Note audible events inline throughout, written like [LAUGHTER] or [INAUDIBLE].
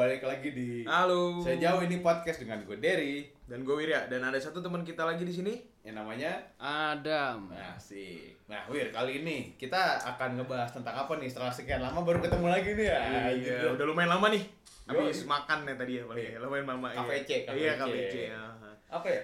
Balik lagi di Halo. Sejauh ini podcast dengan gue Derry Dan gue Wirya dan ada satu teman kita lagi di sini. yang namanya Adam. Nah, sih. Nah, Wir, kali ini kita akan ngebahas tentang apa nih setelah sekian lama baru ketemu lagi nih ya. Iya, Gitu. udah lumayan lama nih. Habis makan ya tadi ya paling ya. Lumayan lama. iya. KPC, Iya, KPC. KPC. ya. Apa ya?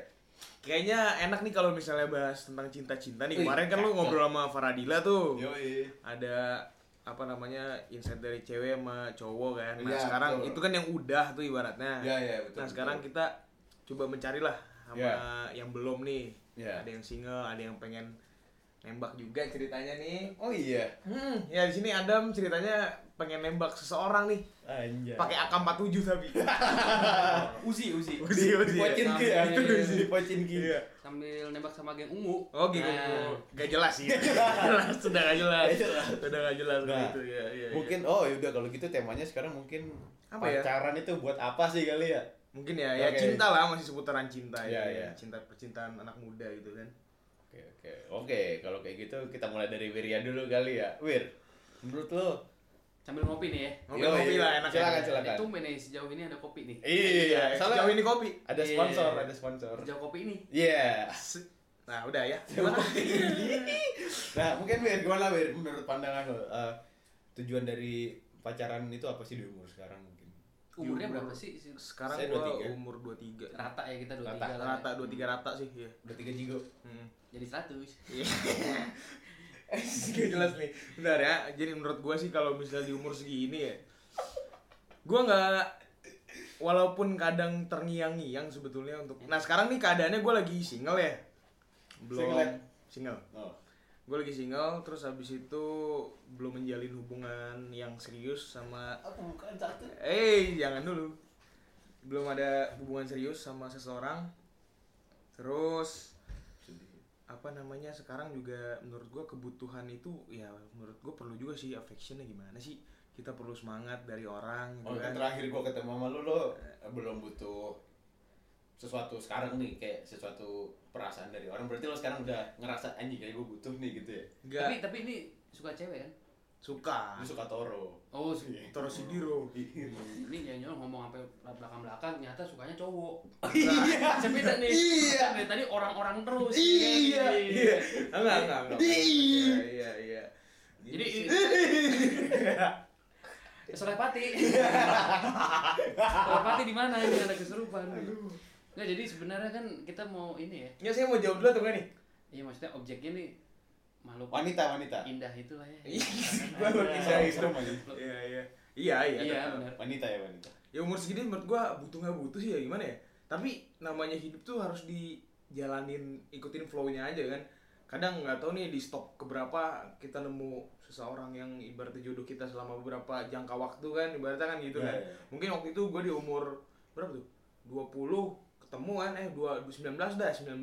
Kayaknya enak nih kalau misalnya bahas tentang cinta-cinta nih. Kemarin kan lu ngobrol sama Faradila tuh. Yoi. Ada apa namanya insight dari cewek sama cowok kan. Nah, Iya, sekarang betul. itu kan yang udah tuh ibaratnya. Iya, iya, betul, Nah, sekarang betul. kita coba mencarilah sama Iya. yang belum nih. Iya. Ada yang single, ada yang pengen nembak juga ceritanya nih. Oh iya. Hmm, ya di sini Adam ceritanya pengen nembak seseorang nih. Anjay. Pakai AK47 tapi. [LAUGHS] Uzi, Uzi. Uzi, Uzi. Pocin ya. ki ya. Itu di pocin ki. Iya. Sambil nembak sama geng ungu. Oh gitu. Nah, Gak jelas sih. [LAUGHS] Gak jelas, sudah gak jelas. Gak jelas. Sudah gak jelas Nah, gitu ya, iya. Mungkin oh yaudah kalau gitu temanya sekarang mungkin Apa ya? pacaran itu buat apa sih kali ya? mungkin ya, ya cinta lah masih seputaran cinta ya, iya. cinta percintaan anak muda gitu kan. Oke oke oke kalau kayak gitu kita mulai dari Wirya dulu kali ya. Wir, menurut lo? sambil ngopi nih ya. Ngopi-ngopi Yoi. lah enak Silakan, ya. silakan. Itu nih sejauh ini ada kopi nih. Iya, soalnya Sejauh ini kopi. ada Iya. sponsor, ada sponsor. Sejauh kopi ini. Iya. Se- Nah, udah ya. Gimana? Nah, mungkin Wir, gimana Wir menurut pandangan lo? eh, tujuan dari pacaran itu apa sih di umur sekarang? Umurnya Umur- berapa sih? Sekarang Saya gua 23. umur 23. Rata ya kita dua Rata, tiga lah. Rata 23 rata sih, iya. Udah tiga jigo. Hmm. Jadi 100. [LAUGHS] Iya. Gak jelas nih. Bentar ya. Jadi menurut gua sih kalau misalnya di umur segini ya, gua nggak walaupun kadang terngiang-ngiang sebetulnya untuk. Nah sekarang nih keadaannya gua lagi single ya. Belum Single ya? single. Oh. Gue lagi single, terus habis itu belum menjalin hubungan yang serius sama. Aku bukan satu. Eh jangan dulu. Belum ada hubungan serius sama seseorang. Terus apa namanya sekarang juga menurut gua kebutuhan itu ya menurut gua perlu juga sih affectionnya gimana sih kita perlu semangat dari orang gitu Oh, kan kan terakhir gua ketemu sama lu lo belum butuh sesuatu sekarang nih kayak sesuatu perasaan dari orang berarti lo sekarang udah ngerasa anjing kayak gue butuh nih gitu ya enggak Tapi tapi ini suka cewek kan? suka lu suka Toro Oh, su- Iya. terus si Diro ini jangan ngomong sampai belakang-belakang nyata sukanya cowok. [LAUGHS] iya Saya beda nih. Iya. Dari tadi orang-orang terus. Iya. iya enggak enggak enggak Iya. iya iya iya Jadi sih- Solepati. Solepati [LAUGHS] di mana ini ada keserupan. Nggak, jadi sebenarnya kan kita mau ini ya. ya saya mau jawab dulu atau nih Iya maksudnya objeknya nih makhluk wanita wanita indah itulah ya. Iya, [LAUGHS] aja. iya iya iya iya Iya tetap. benar. wanita ya wanita ya umur segini menurut gua butuh nggak butuh sih ya gimana ya tapi namanya hidup tuh harus dijalanin ikutin flow-nya aja kan kadang nggak tahu nih di stop keberapa kita nemu seseorang yang ibaratnya jodoh kita selama beberapa jangka waktu kan ibaratnya kan gitu Ya, kan ya. mungkin waktu itu gua di umur berapa tuh 20 ketemu kan eh dua 19 dah 19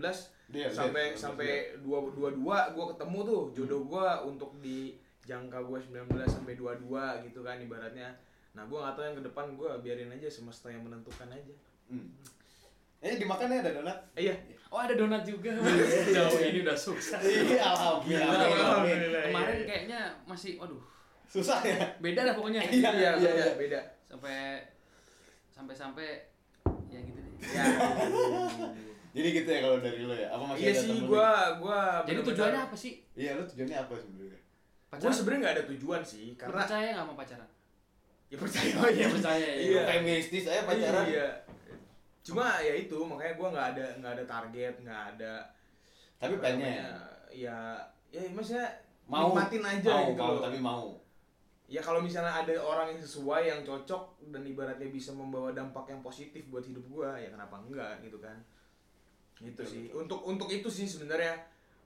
Dia, sampai dia, sampai dua dua dua gua ketemu tuh jodoh gua untuk di jangka gua 19 sampai 22 gitu kan ibaratnya nah gua nggak tahu yang ke depan gua biarin aja semesta yang menentukan aja hmm. eh dimakan ya ada donat eh, iya Oh ada donat juga. [LAUGHS] Jauh ini udah sukses. iya alhamdulillah. Alhamdulillah. Kemarin iya. kayaknya masih, waduh, susah ya beda dah pokoknya. iya iya, beda iya. beda Sampai sampai sampai ya ya [LAUGHS] jadi gitu ya kalau dari lo ya apa masih iya ada sih gua gua Jadi tujuannya apa sih? iya lo tujuannya apa sebenarnya gua sebenarnya nggak ada tujuan sih Lu karena percaya nggak sama pacaran? ya percaya oh iya percaya ya. Iya. kayak mistis aja pacaran iya cuma ya itu makanya gua nggak ada nggak ada target nggak ada tapi pengen namanya, ya ya maksudnya mau nikmatin aja mau, gitu mau, loh. tapi mau ya kalau misalnya ada orang yang sesuai yang cocok dan ibaratnya bisa membawa dampak yang positif buat hidup gua ya kenapa enggak gitu kan? Gitu Betul, sih. untuk untuk itu sih sebenarnya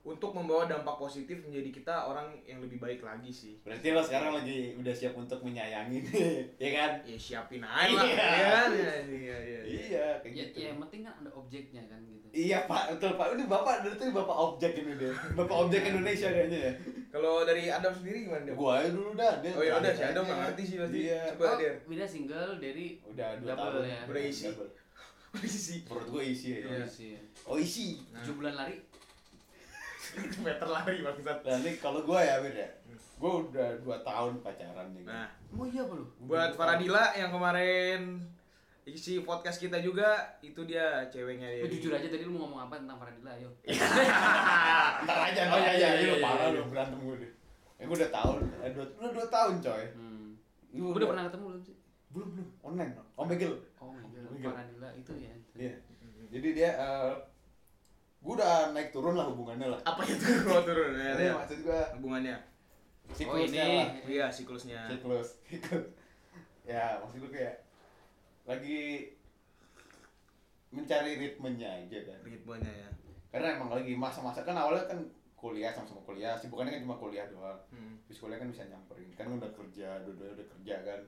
untuk membawa dampak positif menjadi kita orang yang lebih baik lagi sih. Berarti lo sekarang lagi udah siap untuk menyayangi [LAUGHS] ya kan? Ya siapin aja lah Iya. ya ya, iya iya iya iya kayak Ya, gitu ya yang penting kan ada objeknya kan gitu. iya pak betul pak ini bapak dari tadi bapak objek ini deh bapak objek Indonesia kayaknya ya kalau dari Adam sendiri gimana Dem? gua aja dulu dah dia oh ya udah si terakhir Adam nggak ngerti sih pasti iya coba Oh, dia Beda single dari udah dua Double tahun ya. Udah isi. [LAUGHS] Sih perut gua isi ya Iya. sih. oh isi. Tujuh bulan lari. [LAUGHS] meter lari bangsat Nah ini kalau gue ya beda. Gue udah 2 tahun pacaran nih. nah Oh iya lu? buat Faradila yang kemarin isi podcast kita juga itu dia ceweknya dia Lu jujur aja tadi lu mau ngomong apa tentang Faradila ayo. [LAUGHS] Ntar aja, ntar Oh, iya, aja. iya, Ini iya, parah iya. lu berantem gue deh. Ya gue udah tahun, eh, dua, udah 2 tahun coy. Hmm. Gua Lu udah pernah ketemu belum sih? Belum, belum. Online. Oh, Megel. Oh god, Miguel. Faradila itu ya. Iya. Jadi dia, eh gue udah naik turun lah hubungannya lah. apa itu kalau [LAUGHS] turun ya, ya. maksud gue hubungannya siklusnya ini. lah. iya siklusnya Siklus. Siklus. ya, maksud gue kayak lagi mencari ritmenya aja kan. ritmenya ya Karena emang lagi masa-masa kan awalnya kan kuliah sama-sama kuliah, sibukannya kan cuma kuliah doang. hmm. Terus kuliah kan bisa nyamperin, kan udah kerja, dua-duanya udah kerja kan.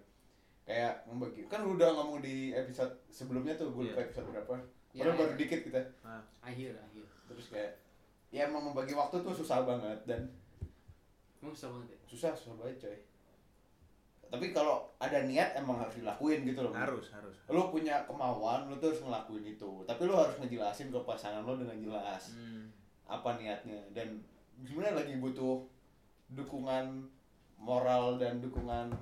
Kayak membagi, kan udah ngomong di episode sebelumnya tuh, gue lupa Iya. episode berapa. Iya, Padahal iya. baru dikit kita. nah, Akhir, akhir. Terus kayak, ya emang membagi waktu tuh susah banget dan Emang susah banget ya? susah susah banget coy. Tapi kalau ada niat emang harus dilakuin gitu loh. harus harus Lu punya kemauan, lu tuh harus ngelakuin itu. Tapi lu harus ngejelasin ke pasangan lu dengan jelas hmm. apa niatnya dan sebenarnya lagi butuh dukungan moral dan dukungan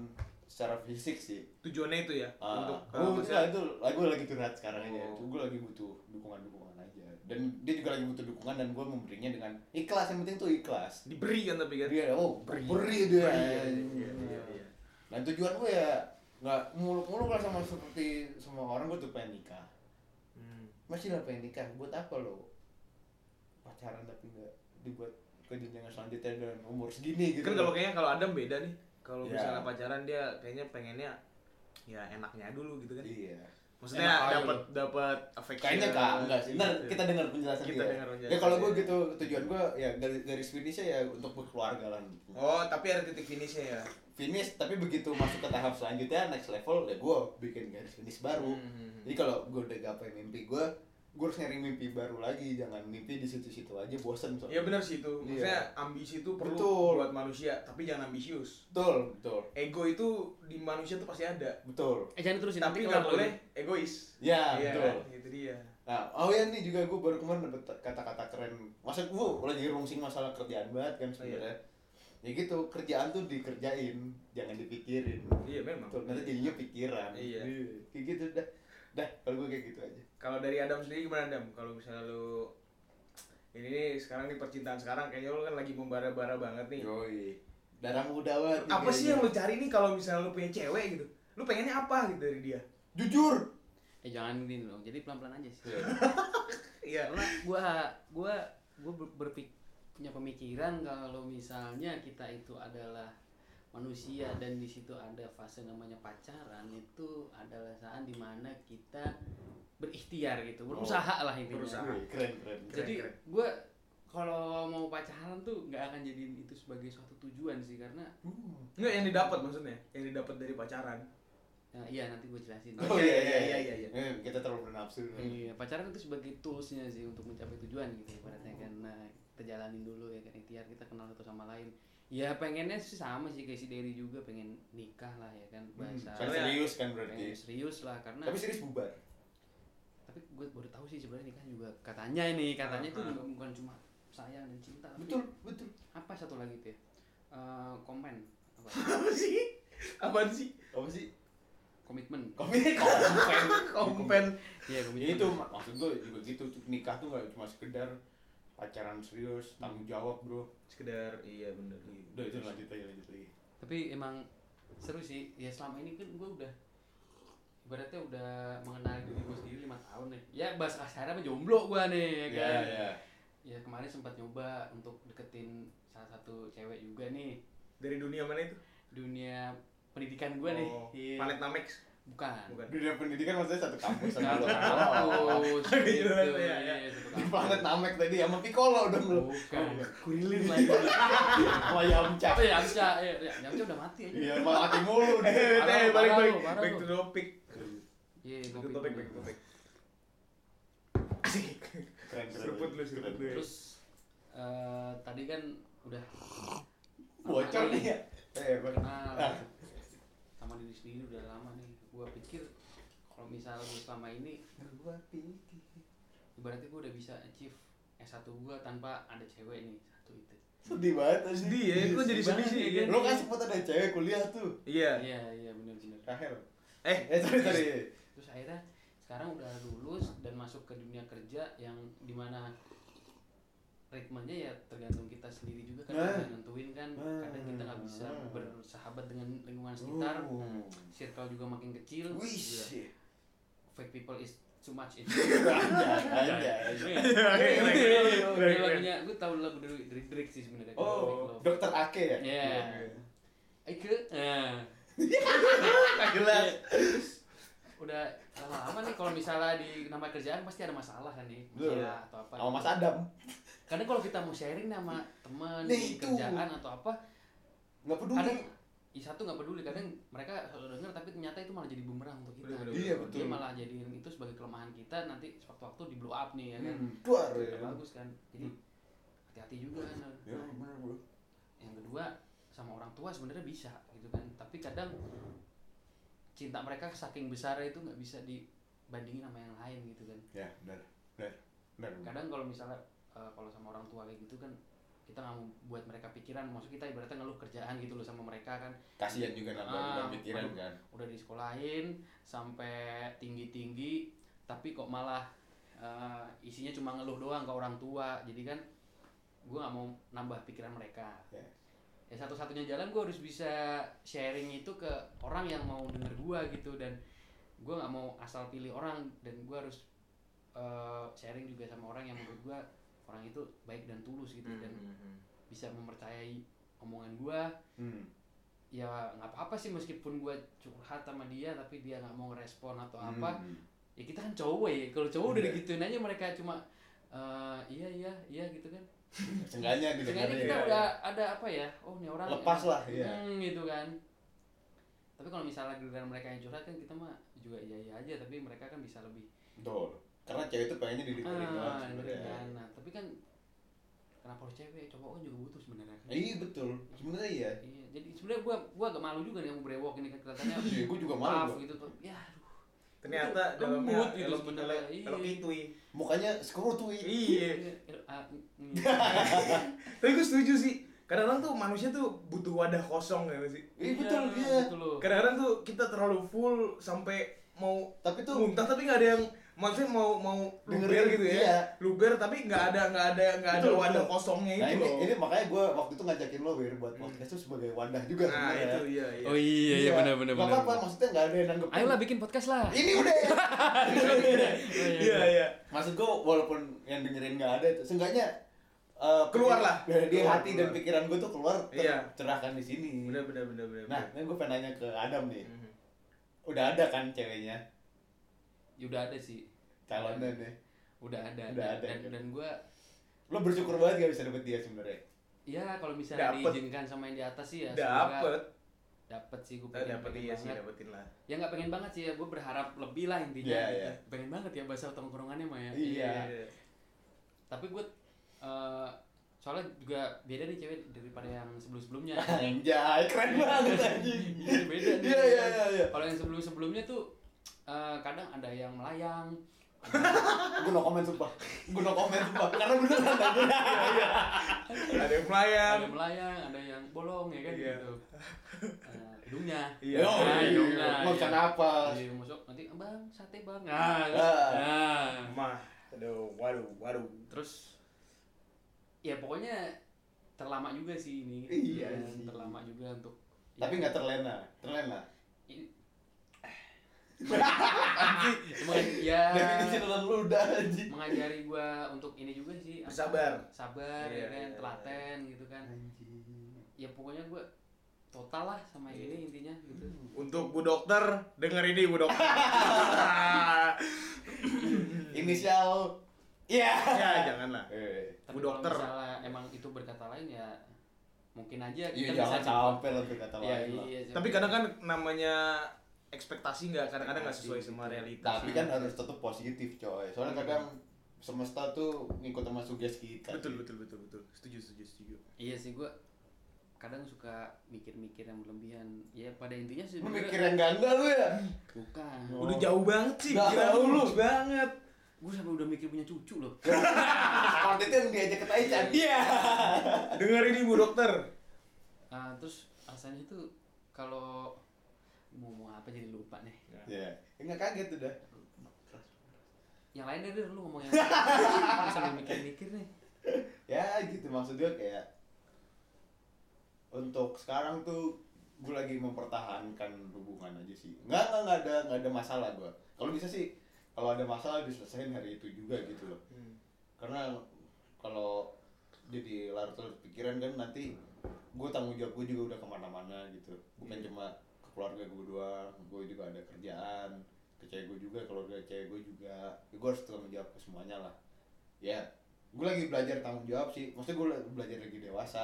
secara fisik sih. tujuannya itu ya Ah, untuk uh, gua- maksudnya- itu lagu lagi curhat sekarang aja. Oh. Gue lagi butuh dukungan-dukungan aja. Dan dia juga lagi butuh dukungan dan gue memberinya dengan ikhlas. Yang penting tuh ikhlas. diberi kan tapi kan Dia oh Beri. beri, dia. Beri, iya, iya, iya, iya. Dan tujuan gue ya nggak muluk-muluk lah sama seperti semua orang gue tuh pengen nikah. Hmm. Masih lah pengen nikah. Buat apa lo pacaran tapi nggak dibuat ke jenjang selanjutnya dan umur segini gitu. kan kalau kayaknya kalau Adam beda nih kalau Ya. misalnya pacaran dia kayaknya pengennya ya enaknya dulu gitu kan iya. Maksudnya dapat dapat affection Kayaknya kak, enggak sih. Ntar gitu. kita dengar penjelasan Kita dia. dengar penjelasan Ya kalau gue gitu tujuan gue ya garis, garis finishnya ya untuk berkeluarga lah. oh tapi ada titik finishnya ya Finish tapi begitu masuk ke tahap selanjutnya next level ya gue bikin garis finish baru. Hmm. Jadi kalau gue udah gapai mimpi gue, gue harus nyari mimpi baru lagi. Jangan mimpi di situ-situ aja bosen soalnya. ya benar sih itu Iya. maksudnya ambisi itu perlu Betul. buat manusia tapi jangan ambisius Betul, betul, ego itu di manusia tuh pasti ada betul. Eh jangan terusin tapi nggak boleh egois Ya, iya betul. itu dia Nah, oh ya nih juga gue baru kemarin dapet kata-kata keren. Masa gue lagi rungsing masalah kerjaan banget kan sebenarnya. Ya gitu, kerjaan tuh dikerjain, jangan dipikirin. iya memang Tuh, nanti jadinya pikiran. Iya. Kayak gitu dah. Dah, kalau gue kayak gitu aja. kalau dari Adam sendiri gimana Adam kalau misalnya lu ini nih sekarang nih percintaan sekarang kayaknya lu kan lagi membara-bara banget nih Yoi. Darah muda banget. apa sih yang lu cari nih kalau misalnya lu punya cewek gitu lu pengennya apa gitu dari dia Jujur. Eh jangan gini dong. Jadi pelan-pelan aja sih. iya [LAUGHS] Karena gua gua gua ber- berpik punya pemikiran kalau misalnya kita itu adalah manusia dan di situ ada fase namanya pacaran itu adalah saat di mana kita berikhtiar gitu berusaha lah intinya Berusaha. Keren, keren. Keren, jadi gua kalau mau pacaran tuh nggak akan jadiin itu sebagai suatu tujuan sih karena Hmm. Enggak yang didapat maksudnya yang didapat dari pacaran ya, iya nanti gue jelasin Oh, iya, iya, iya, iya, iya. Eh, kita terlalu bernafsu. Iya, pacaran itu sebagai toolsnya sih untuk mencapai tujuan gitu ibaratnya kan. Nah, kita jalanin dulu ya kan ikhtiar kita kenal satu sama lain. Ya pengennya sih sama sih kayak si Derry juga pengen nikah lah ya kan bahasa. Saya serius kan berarti. pengen serius lah karena Tapi serius bubar. tapi gue baru tahu sih sebenarnya nikah juga katanya ini katanya itu Ah. bukan, bukan cuma sayang dan cinta tapi Betul, betul. apa satu lagi tuh ya Eh, komen apa [LAUGHS] apa sih apaan sih Apa sih? komitmen Komik [LAUGHS] kompen. kompen iya Ya komitmen itu mak- maksud gue juga gitu nikah tuh gak cuma sekedar pacaran serius tanggung jawab bro sekedar iya bener. Udah itu lanjut aja lanjut lagi tapi emang seru sih. Ya selama ini kan gue udah ibaratnya udah mengenal diri gue sendiri lima tahun nih. Ya bahasa kasarnya mah jomblo gue nih ya kan? ya ya kemarin sempat nyoba untuk deketin salah satu cewek juga nih. Dari dunia mana itu? Dunia pendidikan gue nih. Oh, Iya. planet Namex bukan. Bukan. Dunia pendidikan maksudnya satu kampus sama satu lo. kampus [LAUGHS] gitu jelas, ya, ya. iya, di kampus. planet Namek tadi sama Piccolo dong lo bukan. Kurilin lagi. [LAUGHS] Sama Yamcha ya Yamcha ya ya, Yamcha udah mati aja. Iya malah mati mulu [LAUGHS] eh eh lu, balik balik. lu, back lu. to topic. Iya back to topic back to topic asik keren keren. Seruput lu seruput lu ya. terus? Eh, tadi kan udah bocor nih ya. Eh kenal. Ah. sama diri sendiri udah lama nih gua pikir kalau misalnya gue selama ini gua pikir ibaratnya gue udah bisa achieve S1 gua tanpa ada cewek nih satu itu Sedih banget anjing. Sedih ya, kok jadi sedih sih. ya? Lo kan sempet ada cewek kuliah tuh. Iya. iya iya benar-benar Rahel. Eh, Eh sorry sorry. terus akhirnya sekarang udah lulus dan masuk ke dunia kerja yang di mana ritmenya ya tergantung kita sendiri juga kan Nah. kita nentuin kan. Kadang kita nggak bisa Nah. bersahabat dengan lingkungan sekitar. Uh. circle juga makin kecil. Wih. fake people is too much in lagunya gue tahu lagu dari dari Drake sih sebenarnya. Oh, dokter Ake ya? Iya. Nah Jelas. [LAUGHS] terus udah lama nih kalau misalnya di nama kerjaan pasti ada masalah kan nih? Masalah atau apa Sama Mas Adam. Kadang kalau kita mau sharing sama temen Nah, di kerjaan atau apa Nggak peduli. kadang i satu nggak peduli kadang mereka selalu denger tapi ternyata itu malah jadi bumerang untuk kita Bener-bener. Iya, betul. dia malah jadiin itu sebagai kelemahan kita nanti sewaktu-waktu di blow up nih ya kan Hmm, Duar ya. bagus kan jadi hati-hati juga kan Ya, bener bro. yang kedua sama orang tua sebenarnya bisa gitu kan tapi kadang cinta mereka saking besar itu nggak bisa dibandingin sama yang lain gitu kan Ya. Benar. Benar. kadang kalau misalnya eh, kalau sama orang tua kayak gitu kan kita nggak mau buat mereka pikiran maksud kita ibaratnya ngeluh kerjaan gitu loh sama mereka kan Kasihan juga nambah Ah, pikiran aduh. kan. udah disekolahin sampai tinggi tinggi tapi kok malah eh, isinya cuma ngeluh doang ke orang tua jadi kan gue nggak mau nambah pikiran mereka Ya. ya satu-satunya jalan gue harus bisa sharing itu ke orang yang mau denger gue gitu dan gue nggak mau asal pilih orang dan gue harus eh, sharing juga sama orang yang menurut gue orang itu baik dan tulus gitu dan bisa mempercayai omongan gue Hmm. ya nggak apa-apa sih meskipun gue curhat sama dia tapi dia nggak mau ngerespon atau apa Hmm. ya kita kan cowok ya kalau cowok udah Iya. digituin aja mereka cuma eh, iya iya iya gitu kan Seenggaknya Seenggaknya didengar kita ya. udah ada apa ya oh ini orang Lepas lah, iya. Hmm, gitu kan tapi kalau misalnya giliran mereka yang curhat kan kita mah juga iya iya aja tapi mereka kan bisa lebih Betul. Karena cewek itu pengennya doang ah dengerin sebenarnya. kan nah tapi kan kenapa harus cewek cowok kan juga butuh sebenarnya kan Iya betul. Sebenarnya iya. iya jadi sebenarnya gua gua agak malu juga nih yang brewok ini kan kelihatannya [LAUGHS] Iya, gua juga malu, maaf gua. gitu tuh ya aduh Ternyata Lembut dalamnya gitu elok sebenarnya, elok iya. itui. Mukanya skrutuit. Iya. Eh, [LAUGHS] ah, mm. [LAUGHS] Tapi gue setuju sih. Kadang-kadang tuh manusia tuh butuh wadah kosong ya sih. Iya betul iya. Kadang-kadang tuh kita terlalu full sampai mau Tapi tuh muntah tapi nggak ada yang maksudnya mau mau luber Dengerin, gitu ya. iya. Luber tapi nggak ada nggak ada nggak ada Betul, wadah betul. kosongnya Nah itu ini, loh. ini makanya gue waktu itu ngajakin lo Wir buat podcast tuh sebagai wadah juga nah sebenarnya. itu iya iya. oh iya iya benar benar Gak benar apa-apa, maksudnya gak ada yang nanggepin. ayolah bikin podcast lah Ini udah. [LAUGHS] Iya iya. Maksud gue walaupun yang dengerin gak ada tuh, seenggaknya eh, Keluar lah. dari Keluar, hati keluar. dan pikiran gue tuh keluar Iya. tercerahkan di sini. Bener bener bener bener. Nah, ini gue pengen nanya ke Adam nih. Mhm. Udah ada kan ceweknya? Ya udah ada sih Calonnya nih. udah ada Udah dan, ada, dan, kan? dan gue Lo bersyukur banget gak bisa dapet dia sebenarnya. ya kalau misalnya Dapet. diizinkan sama yang di atas sih ya Dapet. dapet sih gue Kita pengen, dapet pengen iya sih banget dapetin lah. ya nggak pengen banget sih ya gue berharap lebih lah intinya Iya, gitu. iya. pengen banget ya bahasa tongkrongannya mah ya Iya. tapi gue eh, soalnya juga beda nih cewek daripada yang sebelum sebelumnya [LAUGHS] Anjay, keren banget [LAUGHS] anjing. beda nih Iya, iya, iya, iya. kalau yang sebelum sebelumnya tuh eh, kadang ada yang melayang [LAUGHS] Gue no comment sumpah. Gue no comment sumpah. Karena beneran aja. Ada yang melayang. ada melayang ada yang bolong ya kan Iya. gitu Eh, hidungnya Iya. Oh, Nah, iya. hidungnya, Mau bisa iya. napas. Iya, masuk nanti bang sate bang nah, Ah. nah. Mah. Aduh, waduh, waduh. terus ya pokoknya terlama juga sih ini Iya Ya, sih. terlama juga untuk Tapi gak terlena. Terlena. Ya ludah mengajari gua untuk ini juga sih Bersabar. sabar Iya, ya kan iya, telaten gitu kan ya pokoknya gua total lah sama Iya. ini intinya gitu Untuk Bu Dokter, denger ini Bu Dokter. [LAUGHS] Inisial. Iya. ya, janganlah. Eh. Bu dokter. misalnya emang itu berkata lain ya mungkin aja Iya kita bisa sampai lah berkata Iya, lain lah. iya, Tapi kadang kan namanya ekspektasi nggak kadang-kadang nggak sesuai sama realita. Tapi kan harus tetap positif coy. Soalnya kadang semesta tuh ngikut sama sugesti kita. betul betul betul betul. Setuju setuju setuju. iya sih gua kadang suka mikir-mikir yang berlebihan ya pada intinya sih Lu mikir yang ganda lu ya? bukan Oh. Udah jauh banget sih, Jauh gila lu. banget. gue sampai udah mikir punya cucu loh [LAUGHS] Kalau itu yang diajak ke Taichan. Iya. Dengerin ibu dokter. Ah, terus alasannya itu kalau mau ngomong apa jadi lupa nih Ya, enggak kaget udah. yang lain deh lu ngomong yang lain [LAUGHS] sambil mikir-mikir nih Ya gitu maksud gue kayak untuk sekarang tuh gue lagi mempertahankan hubungan aja sih. Nggak nggak nggak ada nggak ada masalah gue. Kalau bisa sih kalau ada masalah diselesain hari itu juga gitu loh. Karena kalau jadi larut-larut pikiran kan nanti gue tanggung jawab gue juga udah ke mana-mana gitu. Bukan cuma ke keluarga gue doang, gue juga ada kerjaan, ke cewek gue juga, keluarga cewek gue juga. Ya, gue harus tanggung jawab ke semuanya lah. Ya, gue lagi belajar tanggung jawab sih. Maksudnya gue belajar lagi dewasa.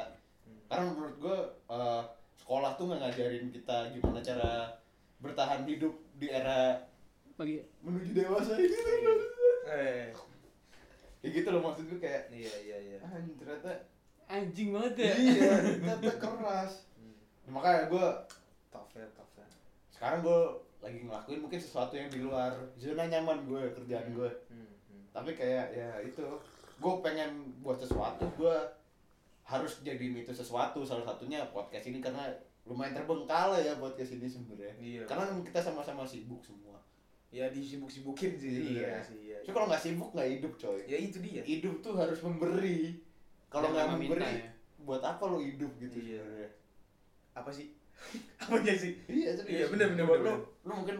Karena menurut gue eh, sekolah tuh nggak ngajarin kita gimana cara bertahan hidup di era bagi menuju dewasa ini tuh. Eh. Ya gitu loh maksud gue kayak Iya iya iya. ah ternyata anjing banget ya iya [LAUGHS] ternyata keras makanya gue Tough ya, tough ya. sekarang gue lagi ngelakuin mungkin sesuatu yang di luar zona nyaman gue kerjaan gue Hmm, hmm. tapi kayak ya itu gue pengen buat sesuatu gue harus jadiin itu sesuatu salah satunya podcast ini karena lumayan terbengkalai ya podcast ini sebenarnya Iya. karena kita sama-sama sibuk semua Ya disibuk-sibukin sih Iya. sih. Iya. so kalau nggak sibuk nggak hidup coy Ya itu dia. hidup tuh harus memberi kalau nggak memberi ya. buat apa lo hidup gitu Iya. sebenarnya Apa sih? Apanya sih? iya serius. Iya, bener, bener, Lu- bener, lu, lu mungkin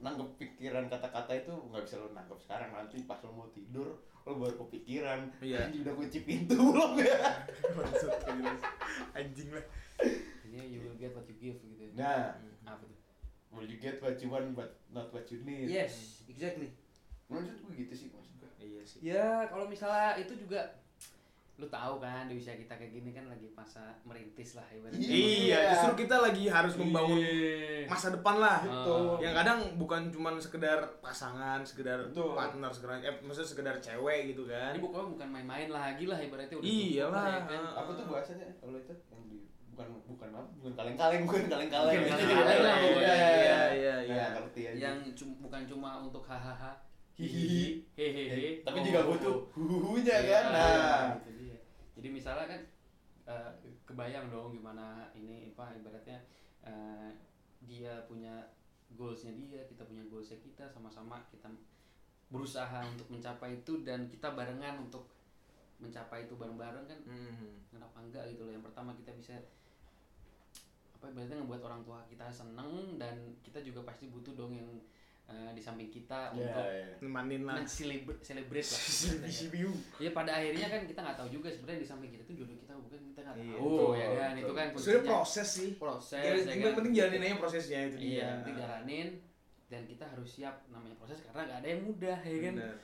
nanggep pikiran kata-kata itu nggak bisa lo nanggep sekarang nanti pas lo mau tidur lo baru kepikiran Iya. anjing udah kunci pintu belum ya [LAUGHS] Maksud jelas. Anjing lah. ini you will get what you give gitu ya. nah apa tuh will you get what you want but not what you need yes exactly maksud gue gitu sih maksud gue Iya sih. ya kalau misalnya itu juga lu tahu kan di usia kita kayak gini kan lagi masa merintis lah ibaratnya Iya, justru kita lagi harus membangun Iya. masa depan lah. Betul. Yang kadang bukan cuman sekedar pasangan, sekedar Betul. partner, sekedar eh maksudnya sekedar cewek gitu kan. ini bukan bukan main-main lagi lah ibaratnya udah Iya lah. ya kan? apa tuh bahasanya kalau itu yang di bukan bukan apa bukan kaleng-kaleng bukan kaleng-kaleng Bukan Itu kaleng-kaleng lah pokoknya. iya Iya, iya, Nah, iya. ngerti aja yang bukan cuma untuk hahaha hihihi hehehe tapi juga oh, butuh huhunya Iya, kan nah gitu dia. Jadi misalnya kan eh, kebayang dong gimana ini apa ibaratnya eh, dia punya goalsnya dia kita punya goalsnya kita sama-sama kita berusaha untuk mencapai itu dan kita barengan untuk mencapai itu bareng-bareng kan Hmm. kenapa enggak gitu loh yang pertama kita bisa apa ibaratnya ngebuat orang tua kita seneng dan kita juga pasti butuh dong yang eh, di samping kita Iya, untuk iya. Nemanin lah. men-celebrate celebrate lah. [LAUGHS] CBU. Ya pada akhirnya kan kita nggak tahu juga sebenarnya di samping kita tuh jodoh kita bukan kita nggak Iya, tahu betul, ya kan betul. itu kan Sudah kuncinya. proses sih. proses Ya, ya yang kan penting jalanin aja prosesnya itu dia. iya nanti jalanin dan kita harus siap namanya proses karena nggak ada yang mudah ya kan Bener.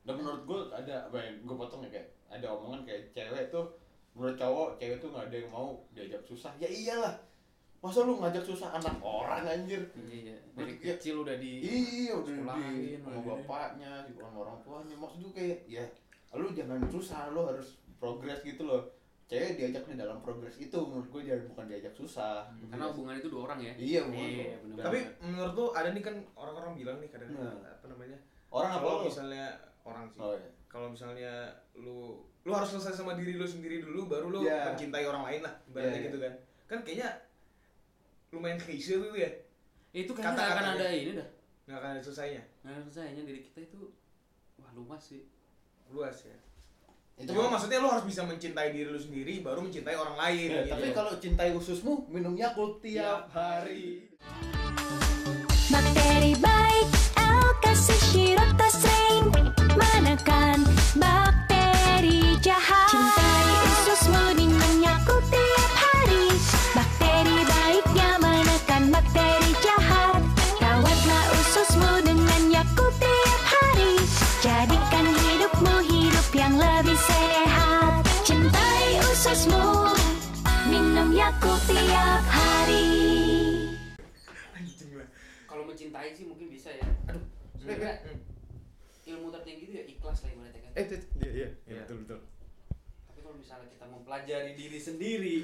Dan menurut gue ada apa ya, gue potong ya kayak ada omongan kayak cewek tuh menurut cowok cewek tuh nggak ada yang mau diajak susah. Ya iyalah. Masa lu ngajak susah anak orang anjir? iya iya dari Berarti ya- kecil udah di Iya udah di sama bapaknya, juga sama orang tuanya. Maksud gue kayak ya lu jangan susah, lu harus progres gitu loh. Cewek diajak di dalam progres itu menurut gue jangan bukan diajak susah. karena hubungan itu dua orang ya Iya, bukan. Iya, bener. Tapi menurut lu ada nih kan orang-orang bilang nih kadang Nah. apa namanya? orang apa Kalau misalnya orang sih. Oh, iya. Kalau misalnya lu lu harus selesai sama diri lu sendiri dulu baru lu Iya. mencintai orang lain lah ibaratnya Iya, iya. gitu kan. Kan kayaknya lumayan klise tuh ya. itu kayaknya nggak akan ada ini dah Nggak akan ada selesainya. nggak ada selesainya diri kita itu wah luas sih Luas ya. Itu Cuma mah- maksudnya lu harus bisa mencintai diri lu sendiri baru mencintai orang lain Ya, gitu. tapi kalau cintai ususmu minum Yakult tiap hari. Bakteri baik, Rain Menekan bakteri jahat Ususmu Minum Yakult tiap hari kalau mencintai sih mungkin bisa ya aduh sebenarnya Hmm. ilmu tertinggi itu ya ikhlas lah ibaratnya kan Eh, itu iya iya, Iya. betul betul. tapi kalau misalnya kita mempelajari diri sendiri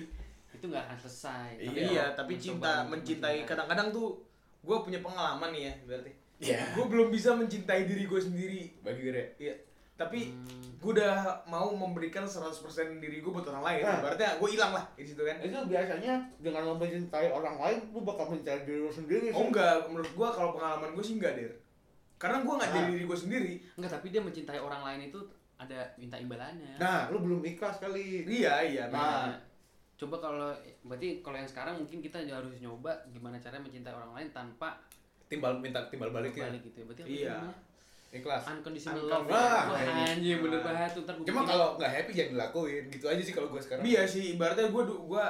itu nggak akan selesai Tapi Iya, tapi cinta mencintai kadang-kadang tuh gue punya pengalaman nih ya berarti Iya. gue belum bisa mencintai diri gue sendiri Bagi gue deh. Iya. Tapi Hmm. gue udah mau memberikan 100% diri gue buat orang lain. Nah. Berarti gue hilang lah di situ kan. Itu biasanya dengan lo mencintai orang lain, lu bakal mencintai diri lu sendiri Oh enggak, menurut gue kalau pengalaman gue sih enggak, Der. Karena gue nggak Ah. jadi diri gue sendiri. Enggak, tapi dia mencintai orang lain itu ada minta imbalannya. Nah, lu belum ikhlas kali. Iya, iya. Nah. Nah, coba kalau berarti kalau yang sekarang mungkin kita harus nyoba gimana cara mencintai orang lain tanpa Timbal minta timbal baliknya. balik gitu ya. Berarti apa Iya. namanya? Ikhlas. Unconditional love. Nah, anjing bener Nah. banget tuh ntar Cuma kalau nggak happy jangan dilakuin. Gitu aja sih kalau gue sekarang. Iya sih, ibaratnya gue gue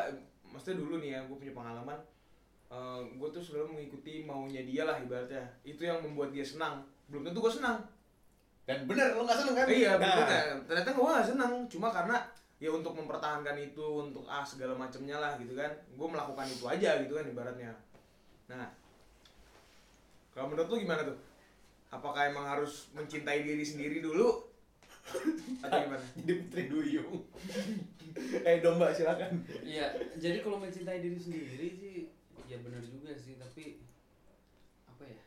maksudnya dulu nih ya, gue punya pengalaman. gue tuh selalu mengikuti maunya dia lah ibaratnya. Itu yang membuat dia senang. Belum tentu gue senang. Dan bener, lu nggak seneng kan? iya, Nah. berikutnya. Ternyata gue gak senang. Cuma karena ya untuk mempertahankan itu, untuk ah segala macamnya lah gitu kan. Gue melakukan itu aja gitu kan ibaratnya. Nah, kalau menurut lu gimana tuh? Apakah emang harus mencintai diri sendiri dulu? Atau gimana? [LAUGHS] Jadi putri duyung. [LAUGHS] eh domba silakan. Iya, jadi kalau mencintai diri sendiri sih ya benar juga sih, tapi apa ya?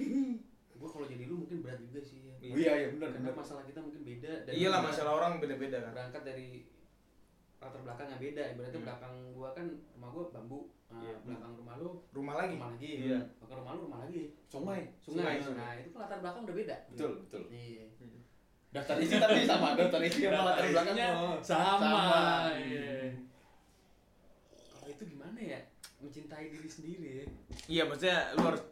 [LAUGHS] gua kalau jadi lu mungkin berat juga sih ya. Iya. Iya, iya bener Karena bener. masalah kita mungkin beda dan Iyalah juga masalah orang beda-beda kan. berangkat dari latar belakang yang beda. Ibaratnya Hmm. belakang gua kan rumah gua bambu. Nah, Iya. belakang rumah lu Rumah lagi. rumah lagi. Iya. Belakang rumah lu rumah lagi. Sungai. Sungai. Sungai. Nah, itu kan latar belakang udah beda. Betul, betul. Iya. Daftar isi tapi sama, daftar isi sama latar belakang. isinya oh. sama. Sama. Iya. Kalau itu gimana ya? Mencintai diri sendiri ya. Iya, maksudnya lu harus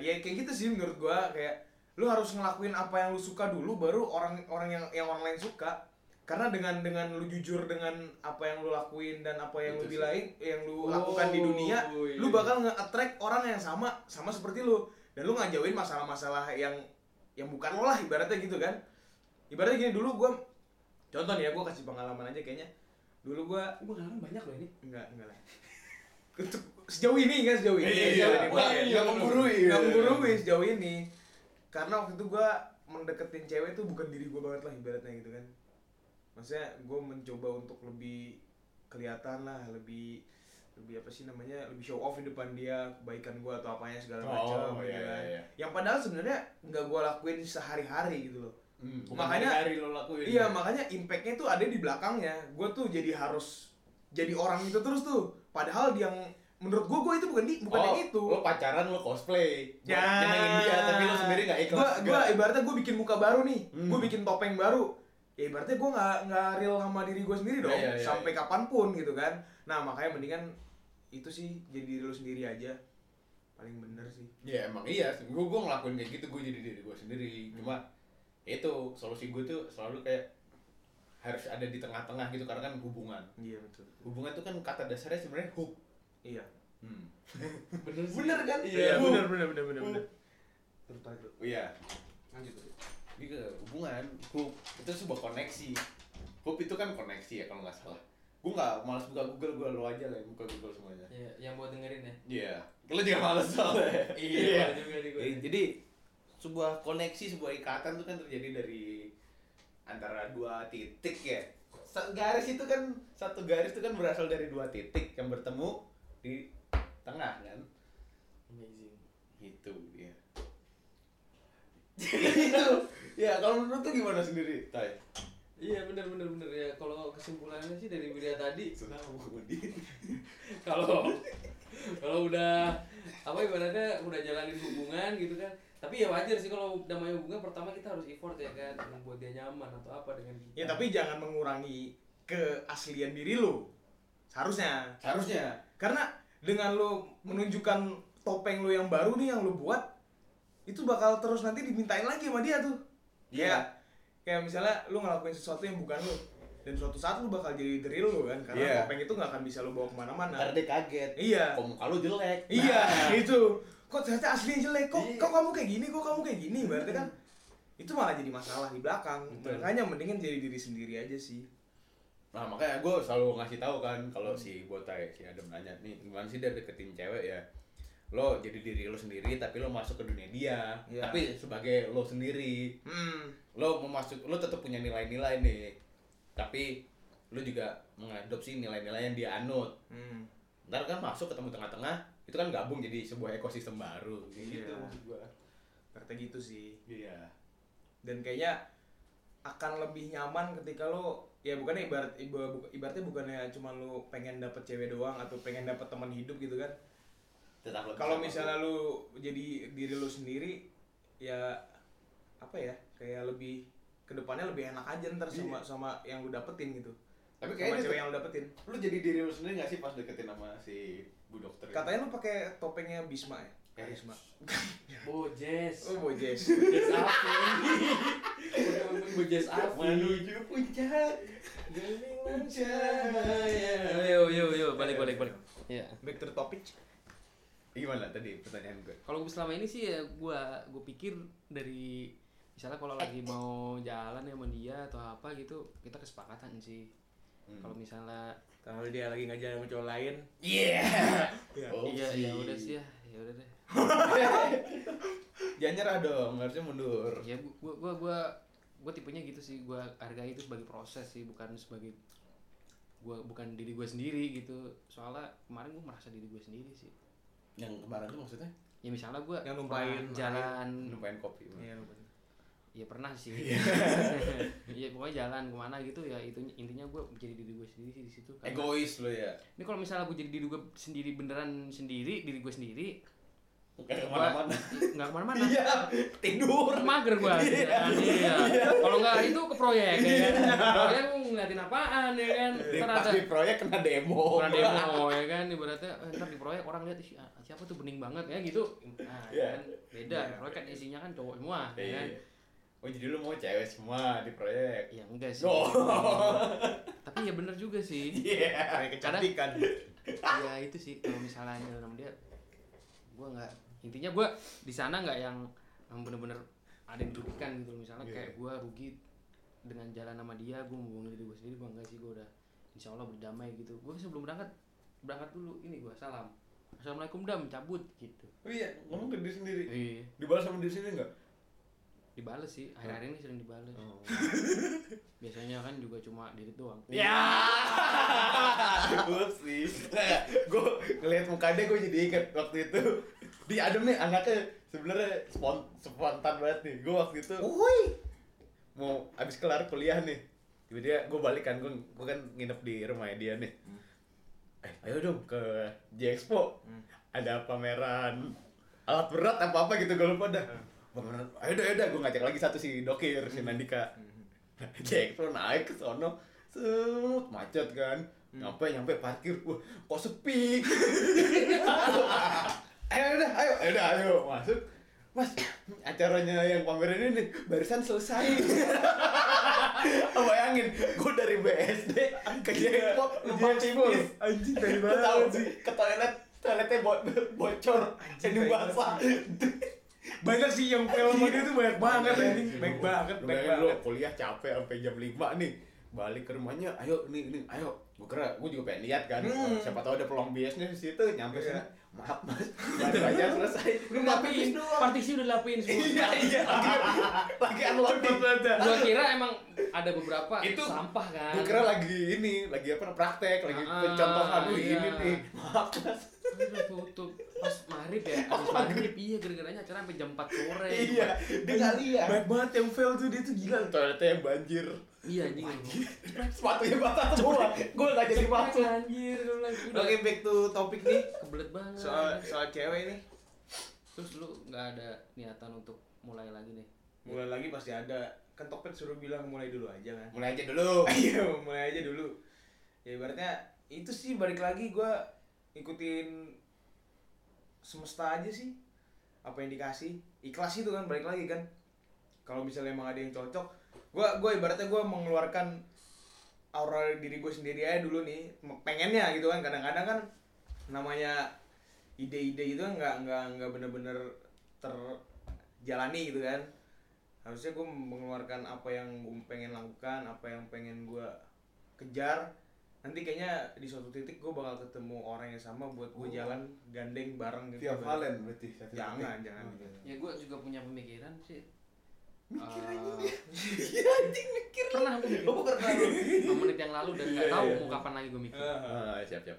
ya kayak gitu sih menurut gua kayak lu harus ngelakuin apa yang lu suka dulu baru orang orang yang yang orang lain suka. Karena dengan dengan lu jujur dengan apa yang lu lakuin dan apa yang lu Itu sih. bilain yang lu Oh, lakukan di dunia, iya. lu bakal nge-attract orang yang sama sama seperti lu dan lu ngajauin masalah-masalah yang yang bukan lo lah ibaratnya gitu kan. Ibaratnya gini dulu gua contoh nih ya gua kasih pengalaman aja kayaknya. Dulu gua Gue ngalamin banyak loh ini. enggak enggak lah. Sejauh ini kan sejauh ini. Iya, sejauh ini. wah, Nggak- iya, nggak menggurui, iya. nggak menggurui sejauh ini. Karena waktu itu gua mendeketin cewek tuh bukan diri gua banget lah ibaratnya gitu kan. Maksudnya gua mencoba untuk lebih kelihatan lah, lebih lebih apa sih namanya lebih show off di depan dia kebaikan gua atau apanya segala Oh, macam gitu iya, kan. iya, iya. Yang padahal sebenarnya nggak gua lakuin sehari-hari gitu loh. Hmm, Makanya- hari lo lakuin. Iya makanya impactnya tuh ada di belakangnya. Gue tuh jadi harus jadi orang itu terus tuh. Padahal yang menurut gue gue itu bukan di bukan oh, yang itu. Lo pacaran lo cosplay. Ya. Nyenengin dia tapi lo sendiri gak Gue ikhlas. gue ibaratnya gue bikin muka baru nih. Hmm. Gue bikin topeng baru. Ya ibaratnya gue nggak nggak real sama diri gue sendiri dong. Iya, iya, iya, sampai kapan pun gitu kan. Nah makanya mendingan itu sih jadi diri lu sendiri aja. Paling bener sih. Ya emang iya, gue gue ngelakuin kayak gitu gue jadi diri gue sendiri. Cuma itu solusi gue tuh selalu kayak harus ada di tengah-tengah gitu karena kan hubungan. Iya betul. Hubungan itu kan kata dasarnya sebenarnya hook. Iya. Hmm. Bener sih. Bener kan? Iya bener bener bener bener bener. Tertarik lu. Iya. Lanjut. Ke hubungan, hook itu sebuah koneksi. Hook itu kan koneksi ya kalau nggak salah. Gue nggak malas buka Google, gue lo aja lah yang buka Google semuanya. Iya, yang buat dengerin ya. Iya. Lo juga males soalnya. Iya, juga di gue. Eh, Jadi sebuah koneksi, sebuah ikatan tuh kan terjadi dari antara dua titik ya. Garis itu kan satu garis itu kan berasal dari dua titik yang bertemu di tengah kan. Amazing. Gitu dia. [LAUGHS] gitu. Ya kalau menurut tuh gimana sendiri, Tai? Iya bener bener bener ya kalau kesimpulannya sih dari Widya tadi [LAUGHS] kalau kalau udah apa ibaratnya udah jalanin hubungan gitu kan tapi ya wajar sih kalau namanya hubungan pertama kita harus effort ya kan membuat dia nyaman atau apa dengan kita Ya tapi jangan mengurangi keaslian diri lu. Seharusnya. Harusnya. Karena dengan lu menunjukkan topeng lu yang baru nih yang lu buat itu bakal terus nanti dimintain lagi sama dia tuh. Iya. Kayak kayak misalnya lu ngelakuin sesuatu yang bukan lu dan suatu saat lu bakal jadi real lu kan karena Iya. topeng itu nggak akan bisa lu bawa ke mana-mana. Karena dia kaget. Iya. Kok muka lu jelek. Iya, Nah. itu. Kok ternyata aslinya jelek? Kok Iya. kok kamu kayak gini? Kok kamu kayak gini? Berarti kan itu malah jadi masalah di belakang. Betul. Makanya mendingan jadi diri sendiri aja sih. Nah makanya gue selalu ngasih tahu kan kalau si Botai si Adam nanya nih gimana sih dia deketin cewek ya lo jadi diri lo sendiri tapi lo masuk ke dunia dia Iya. tapi sebagai lo sendiri Hmm. lo mau masuk lo tetap punya nilai-nilai nih tapi lo juga mengadopsi nilai-nilai yang dia anut Hmm. ntar kan masuk ketemu tengah-tengah itu kan gabung jadi sebuah ekosistem baru Iya. gitu maksud gua kata gitu sih Iya. dan kayaknya akan lebih nyaman ketika lo ya bukan ibarat ibaratnya bukannya cuma lo pengen dapet cewek doang atau pengen dapet teman hidup gitu kan Tetap lebih kalau sama misalnya lu. lu jadi diri lu sendiri ya apa ya kayak lebih ke depannya lebih enak aja ntar sama Iya. sama yang lu dapetin gitu tapi sama kayaknya cewek yang lu dapetin lu jadi diri lu sendiri gak sih pas deketin sama si bu dokter ini? katanya lu pakai topengnya Bisma ya Eh. Karisma [LAUGHS] Bojes. oh bojes [LAUGHS] Bojes apa Bojes apa? menuju puncak gemilang cahaya Yo yo yo balik balik balik. Ya. back to the topic gimana tadi pertanyaan gue Kalau gue selama ini sih ya gue gue pikir dari misalnya kalau lagi mau jalan ya sama dia atau apa gitu kita kesepakatan sih. Hmm. Kalau misalnya kalau dia lagi ngajar sama cowok lain [LAUGHS] iya Oh, iya sih. ya udah sih ya ya udah deh. [LAUGHS] jangan nyerah dong harusnya mundur Ya gua gua gua gua tipenya gitu sih gua hargai itu sebagai proses sih bukan sebagai gua bukan diri gua sendiri gitu soalnya kemarin gua merasa diri gua sendiri sih yang kemarin tuh maksudnya? Ya misalnya gua Yang numpain jalan numpain kopi iya ya pernah sih. [LAUGHS] Ya pokoknya jalan ke mana gitu ya itu intinya gua menjadi diri gua sendiri sih di situ. Egois lo ya? Ini kalau misalnya gua jadi diri gua sendiri beneran sendiri diri gua sendiri gua ke mana-mana. nggak ke mana-mana. Iya tidur. Mager gua. Gitu kan. iya. Kalau nggak itu ke proyek ya kan? Proyek gua ngeliatin apaan ya kan? Ntar pas ada di proyek kena demo. Pernah demo ya kan? Ibaratnya eh, ntar di proyek orang lihat "Ih, ah, siapa tuh bening banget ya gitu. Nah Iya. kan? Beda. Proyek kan isinya kan cowok semua ya kan? Iya. Oh jadi lu mau cewek semua di proyek? ya enggak sih. Oh. [LAUGHS] tapi ya bener juga sih. Iya. kayak kecantikan. Ya itu sih. Kalau misalnya sama dia gue nggak intinya gue di sana nggak yang yang bener-bener ada yang dirugikan gitu misalnya Iya. kayak gue rugi dengan jalan sama dia gue mau diri gue sendiri gue enggak sih gue udah insya Allah berdamai gitu gue sebelum berangkat berangkat dulu ini gue salam assalamualaikum dam cabut gitu Oh iya, ngomong ke diri sendiri. iya Dibalas sama diri sendiri enggak? dibales sih akhir-akhir ini sering dibales Oh. [LAUGHS] biasanya kan juga cuma diri doang [LAUGHS] Ya. Upsi. gue ngeliat muka dia gue jadi inget waktu itu. Di Adem nih anaknya sebenarnya spon spontan banget nih. Gue waktu itu mau abis kelar kuliah nih. Tiba-tiba gue balik kan, gue gue kan nginep di rumahnya dia nih. Eh, ayo dong ke J Expo. Ada pameran alat berat apa apa gitu gue lupa dah. Pameran, ayo dah, ayo dah, gue ngajak lagi satu si Dokir, si Nandika. [LAUGHS] J Expo naik ke sono, set macet kan. Nyampe nyampe parkir, wah kok sepi. [LAUGHS] ayo udah, ayo, ayo udah, ayo masuk. Mas, acaranya yang pameran ini barusan selesai. [LAUGHS] Bayangin, gue dari BSD ke Jexpo numpang tipis. anjing Lu tahu sih, ke toilet, toiletnya bo bocor, jadi basah. banyak sih yang film dia tuh banyak banget anjing baik banget Lu baik bayangin lu banget kuliah capek sampai jam 5 nih. Balik ke rumahnya, ayo nih, nih, ayo. Gue kira, gue juga pengen lihat kan. Hmm. Siapa tahu ada peluang biasnya di situ, nyampe Iya. sana. Maaf mas, aja selesai. lu lapiin partisi udah lapiin semua Iya, iya, lagi, unloading. gua kira emang ada beberapa Itu- sampah kan Gue kira lagi ini, lagi apa praktek, lagi Ah, pencontohan iya. ini nih. Maaf mas. Udah tutup pas maghrib ya habis maghrib iya gara-garanya acara sampai jam 4 sore Iya, dia nggak lihat. banyak banget yang fail tuh dia tuh gila Toiletnya yang banjir. Iya anjing [LAUGHS] Sepatunya basah semua. Gue nggak jadi masuk. anjir udah oke back to topik nih kebelet banget soal soal cewek nih terus lu nggak ada niatan untuk mulai lagi nih mulai lagi pasti ada kan topik suruh bilang mulai dulu aja kan Mulai aja dulu. [LAUGHS] Iya, mulai aja dulu. Ya ibaratnya itu sih balik lagi gua ikutin semesta aja sih. Apa yang dikasih, ikhlas itu kan balik lagi kan. Kalau misalnya emang ada yang cocok, gua gua ibaratnya gua mengeluarkan aura diri gue sendiri aja dulu nih. Pengennya gitu kan kadang-kadang kan namanya ide-ide itu kan nggak nggak nggak bener-bener terjalani gitu kan. Harusnya gue mengeluarkan apa yang gue pengen lakukan apa yang pengen gue kejar. Nanti kayaknya di suatu titik gue bakal ketemu orang yang sama buat gue jalan gandeng bareng gitu Tiap Valen berarti. satu jangan jangan Oh. ya gue juga punya pemikiran sih Mikir Eh, aja. [LAUGHS] Iya anjing mikir. pernah gue mikir Oh, pernah lu. 5 menit yang lalu dan nggak Iya, tahu iya. mau kapan lagi gue mikir Eh, Ah, siap siap.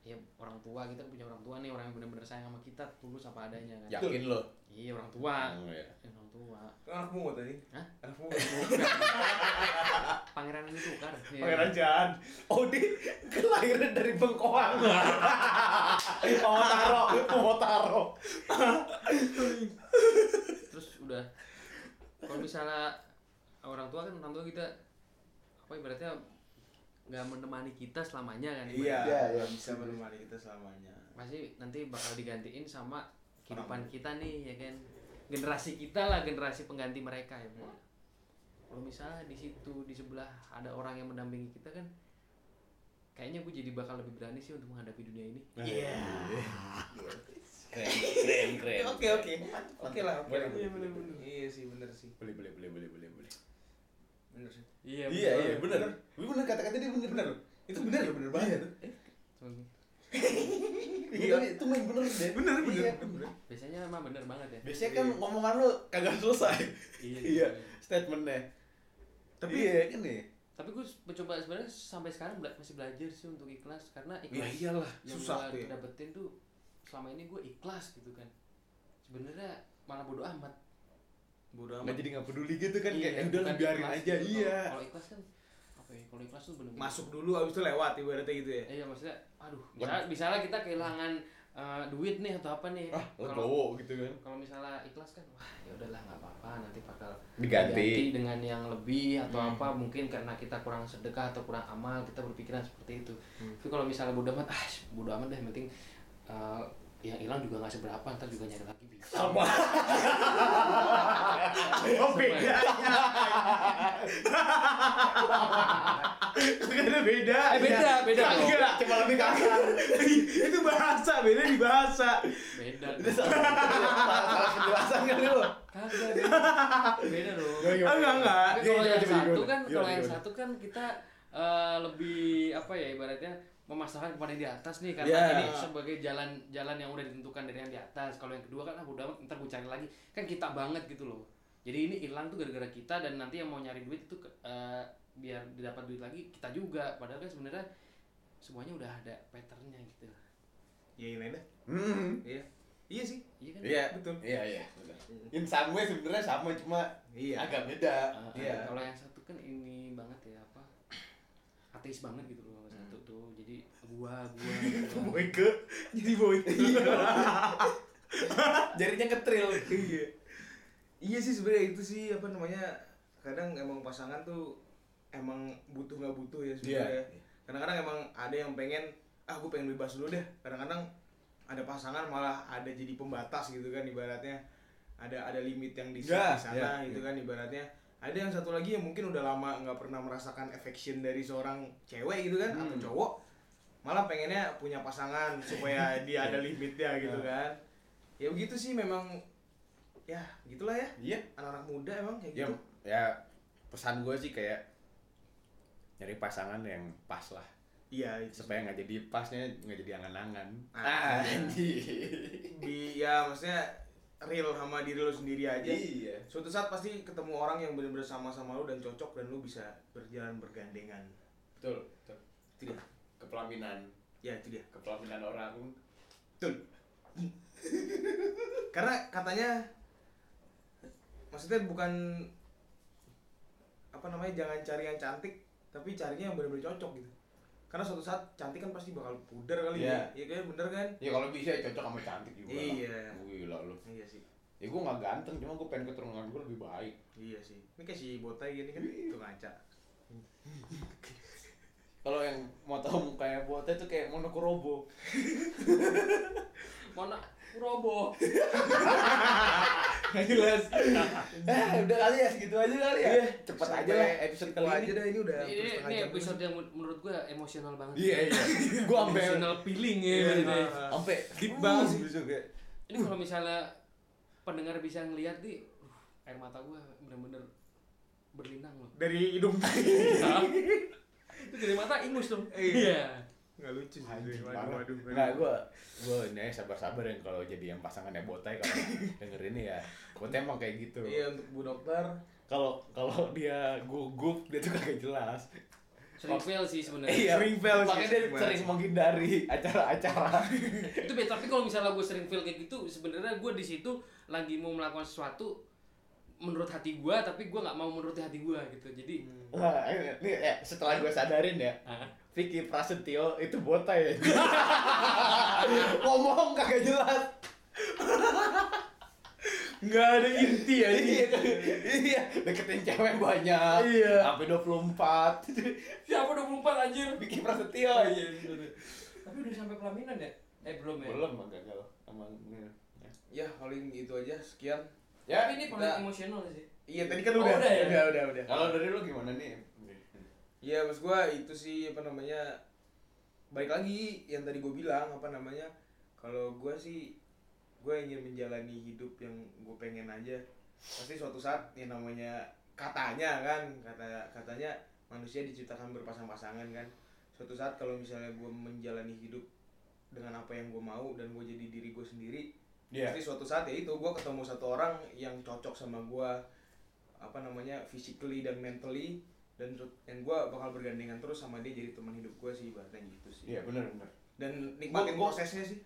ya orang tua kita punya orang tua nih orang yang benar-benar sayang sama kita tulus apa adanya kan Yakin lo? iya orang tua Oh, iya. Ya, orang tua Anak mungut tadi. Hah? Anak mungut. pangeran ini tukar Iya. Pangeran Jan. Oh, di kelahiran dari Bengkoang. Mau taro, mau taro. terus udah kalau misalnya orang tua kan orang tua kita apa ibaratnya nggak menemani kita selamanya kan Iya, Iya, iya. bisa menemani kita selamanya. pasti nanti bakal digantiin sama kehidupan kita nih ya kan generasi kita lah generasi pengganti mereka ya bener. kalau misalnya di situ di sebelah ada orang yang mendampingi kita kan kayaknya gue jadi bakal lebih berani sih untuk menghadapi dunia ini Iya. Keren, keren, keren. Oke, oke. Oke lah, oke. Boleh, boleh, boleh. Iya sih, bener sih. Boleh, boleh, boleh, boleh, boleh, boleh. Bener sih. iya Iya, iya, bener. Bener kata-kata dia bener. Bener. Itu bener ya, bener banget. Iya, itu main bener deh. Bener, bener. Iya, bener. biasanya emang bener banget ya Biasanya kan ngomongan lu kagak selesai. iya [LAUGHS] Iya, statementnya. Tapi iya kan nih. tapi gue mencoba sebenarnya sampai sekarang masih belajar sih untuk ikhlas karena ikhlas Ya iyalah, yang susah gue tuh ya. dapetin tuh selama ini gue ikhlas gitu kan sebenarnya malah bodo amat bodo amat. jadi nggak peduli gitu kan Iya, kayak "Ya udah bukan biarin aja gitu. iya. Kalau- ikhlas kan apa ya kalau ikhlas tuh bener-bener Masuk dulu abis itu lewat ibaratnya gitu ya. Eh, iya maksudnya aduh misalnya, misalnya kita kehilangan eh, duit nih atau apa nih Ah, kalau gitu kan. kalau misalnya ikhlas kan wah ya udahlah nggak apa-apa nanti bakal Diganti. dengan yang lebih atau Hmm. apa mungkin karena kita kurang sedekah atau kurang amal kita berpikiran seperti itu Hmm. tapi kalau misalnya bodo amat ah bodo amat deh penting eh, yang hilang juga nggak seberapa ntar juga nyari lagi bisa Sama. Oh bedanya. Gak ada beda. eh beda beda dong Kagak. Cuma lebih kasar. [LAUGHS] itu bahasa, beda di bahasa. beda [LAUGHS] Itu salah penjelasan kali lu. kagak beda beda dong Ah, enggak, enggak. Iya, kalau iya, yang satu kan kalau yang satu kan kita eh, lebih apa ya ibaratnya memasrahkan kepada yang di atas nih karena Iya. ini sebagai jalan jalan yang udah ditentukan dari yang di atas. Kalau yang kedua kan ah udah ntar gue cari lagi. Kan kita banget gitu loh. Jadi ini hilang tuh gara-gara kita dan nanti yang mau nyari duit itu ke- eh, biar didapat duit lagi kita juga. Padahal kan sebenarnya semuanya udah ada patternnya gitu. Ya ini dah. Hmm. Iya. Iya sih. Iya kan? Iya, Betul. Iya, iya. In some way sebenarnya sama cuma Iya. agak beda. Eh, Iya. Kalau yang satu kan ini banget ya apa? Ateis banget gitu loh tuh. Jadi gua gua. [LAUGHS] gua. Boyke. Jadi boyke. Jarinya ketril. iya iya sih sebenarnya itu sih apa namanya kadang emang pasangan tuh emang butuh nggak butuh ya sebenarnya Iya. kadang-kadang emang ada yang pengen ah gue pengen bebas dulu deh kadang-kadang ada pasangan malah ada jadi pembatas gitu kan ibaratnya ada ada limit yang di sana ya, gitu ya. kan ibaratnya ada yang satu lagi yang mungkin udah lama nggak pernah merasakan affection dari seorang cewek gitu kan atau Hmm. cowok malah pengennya punya pasangan supaya [LAUGHS] dia ada limitnya gitu kan. Ya begitu sih memang ya gitulah ya. Iya. anak-anak muda emang kayak Ya, gitu. ya pesan gue sih kayak nyari pasangan yang pas lah. Iya itu supaya nggak jadi pasnya nggak jadi angan-angan. Ah. anjir di ya maksudnya real sama diri lo sendiri aja. Iya. Suatu saat pasti ketemu orang yang benar-benar sama-sama lo dan cocok dan lo bisa berjalan bergandengan. Betul betul. Itu dia kepelaminan. Ya itu dia kepelaminan orang. Betul. [LAUGHS] Karena katanya maksudnya bukan apa namanya jangan cari yang cantik tapi carinya yang benar-benar cocok gitu karena suatu saat cantik kan pasti bakal pudar kali Iya. ya. Iya kan? Bener kan? Ya kalau bisa ya cocok sama cantik juga lah. Iya. gila lu. Iya sih. Ya gue nggak ganteng cuma gue pengen keturunan gue lebih baik. Iya sih. Ini kayak si botai gini kan Iya. tuh ngaca [LAUGHS] kalau yang mau tahu mukanya bote tuh kayak monokrobo [LAUGHS] Mana roboh. [LAUGHS] nggak jelas eh udah kali ya segitu aja kali ya Iya. cepet Sampai aja lah episode kali aja ini dah ini udah Ini, ini episode yang men- menurut gue emosional banget. iya iya [LAUGHS] gue sampai Emotional feeling ya. Iya, ini. iya. sampai Deep banget sih. Ini kalau misalnya pendengar bisa ngeliat nih, uh, air mata gue bener-bener berlinang loh. dari hidung [LAUGHS] Itu dari mata ingus dong. Iya. Nggak lucu sih Anjing, waduh parah. waduh Nggak, gue gue ini aja sabar-sabar yang kalau jadi yang pasangannya botai kalau [LAUGHS] denger ini ya. Botai emang kayak gitu. Iya untuk bu dokter. Kalau kalau dia gugup dia tuh kagak jelas. Sering fail sih sebenarnya. Iya, Sering fail sih, Makanya dia sering menghindari acara-acara. [LAUGHS] itu beda tapi kalau misalnya gue sering feel kayak gitu sebenarnya gue di situ lagi mau melakukan sesuatu menurut hati gue tapi gue nggak mau menuruti hati gue gitu. Jadi Wah, ini ya, setelah gue sadarin ya, Vicky Prasetyo itu botai ya. [LAUGHS] Ngomong kagak jelas. Nggak ada inti ya iya, iya, deketin cewek banyak. Iya. Sampai 24. siapa 24 anjir Vicky Prasetyo. iya bener. tapi udah sampai pelaminan ya eh belum ya Belum mah gagal. Ini. Ya paling itu aja sekian. Ya, tapi ini paling emosional sih Iya tadi kan Oh, udah. udah ya? Udah udah udah. kalau dari lu gimana nih? Iya mas gua itu sih apa namanya baik lagi yang tadi gue bilang apa namanya kalau gua sih gue ingin menjalani hidup yang gue pengen aja. Pasti suatu saat yang namanya katanya kan kata katanya manusia diciptakan berpasang-pasangan kan. Suatu saat kalau misalnya gue menjalani hidup dengan apa yang gue mau dan gue jadi diri gue sendiri Iya. pasti suatu saat ya itu gue ketemu satu orang yang cocok sama gue apa namanya physically dan mentally dan yang gue bakal bergandengan terus sama dia jadi teman hidup gue sih ibaratnya gitu sih Iya, benar benar. dan nikmatin Gua- prosesnya sih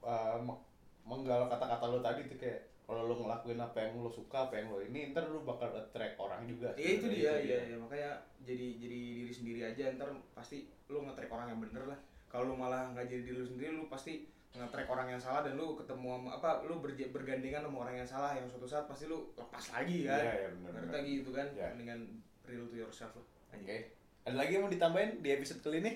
uh, meng- menggal kata-kata lo tadi tuh kayak kalau lo ngelakuin apa yang lo suka, apa yang lo ini, ntar lo bakal attract orang juga. Iya itu dia, iya, iya makanya jadi jadi diri sendiri aja ntar pasti lu nge-track orang yang bener lah. Kalau lu malah nggak jadi diri sendiri, lu pasti nge-track orang yang salah dan lu ketemu sama apa, lu berja- bergandengan sama orang yang salah yang suatu saat pasti lu lepas lagi kan. Iya, iya, bener, bener. gitu kan, Iya. dengan real to yourself lah. Oke. Ada lagi yang mau ditambahin di episode kali ini?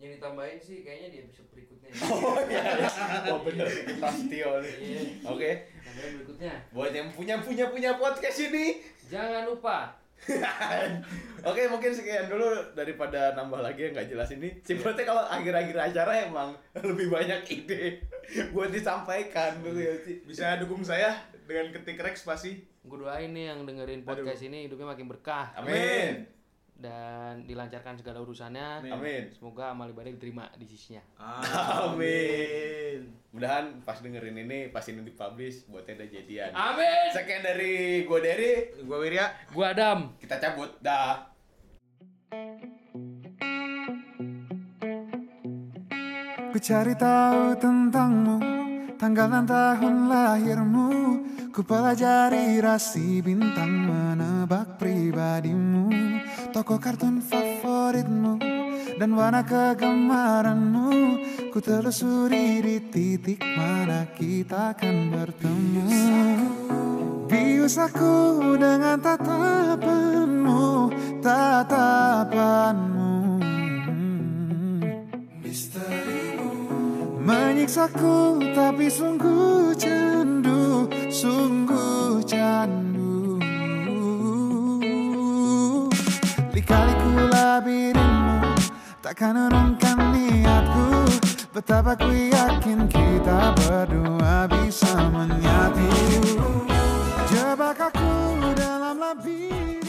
yang ditambahin sih kayaknya di episode berikutnya [LAUGHS] Oh iya, iya. Oh bener, Vicky Prasetyo nih. Iya. Oke. tambahin berikutnya Buat yang punya punya punya podcast ini, jangan lupa [LAUGHS] Oke mungkin sekian dulu daripada nambah lagi yang nggak jelas ini. Sebenarnya kalau akhir-akhir acara emang lebih banyak ide [LAUGHS] buat disampaikan gitu ya sih. Bisa dukung saya dengan ketik Rex pasti. gue doain nih yang dengerin podcast ini hidupnya makin berkah Amin. dan dilancarkan segala urusannya Amin. semoga amal ibadah diterima di sisinya Amin. Mudahan pas dengerin ini pas ini dipublish buatnya udah jadian. amin Sekian dari gue Derry, Gua Wirya. gue Adam kita cabut. Dah. Ku cari tahu tentangmu Tanggal dan tahun lahirmu Ku pelajari rasi bintang Menebak pribadimu. Toko kartun favoritmu Dan warna kegemaranmu. Ku telusuri di titik mana kita akan bertemu. Bius aku dengan tatapanmu. Tatapanmu Menyiksaku tapi sungguh candu sungguh candu. Dikali ku labirinmu Takkan urungkan niatku. Betapa ku yakin kita berdua bisa menyatu. Jebak aku dalam labirin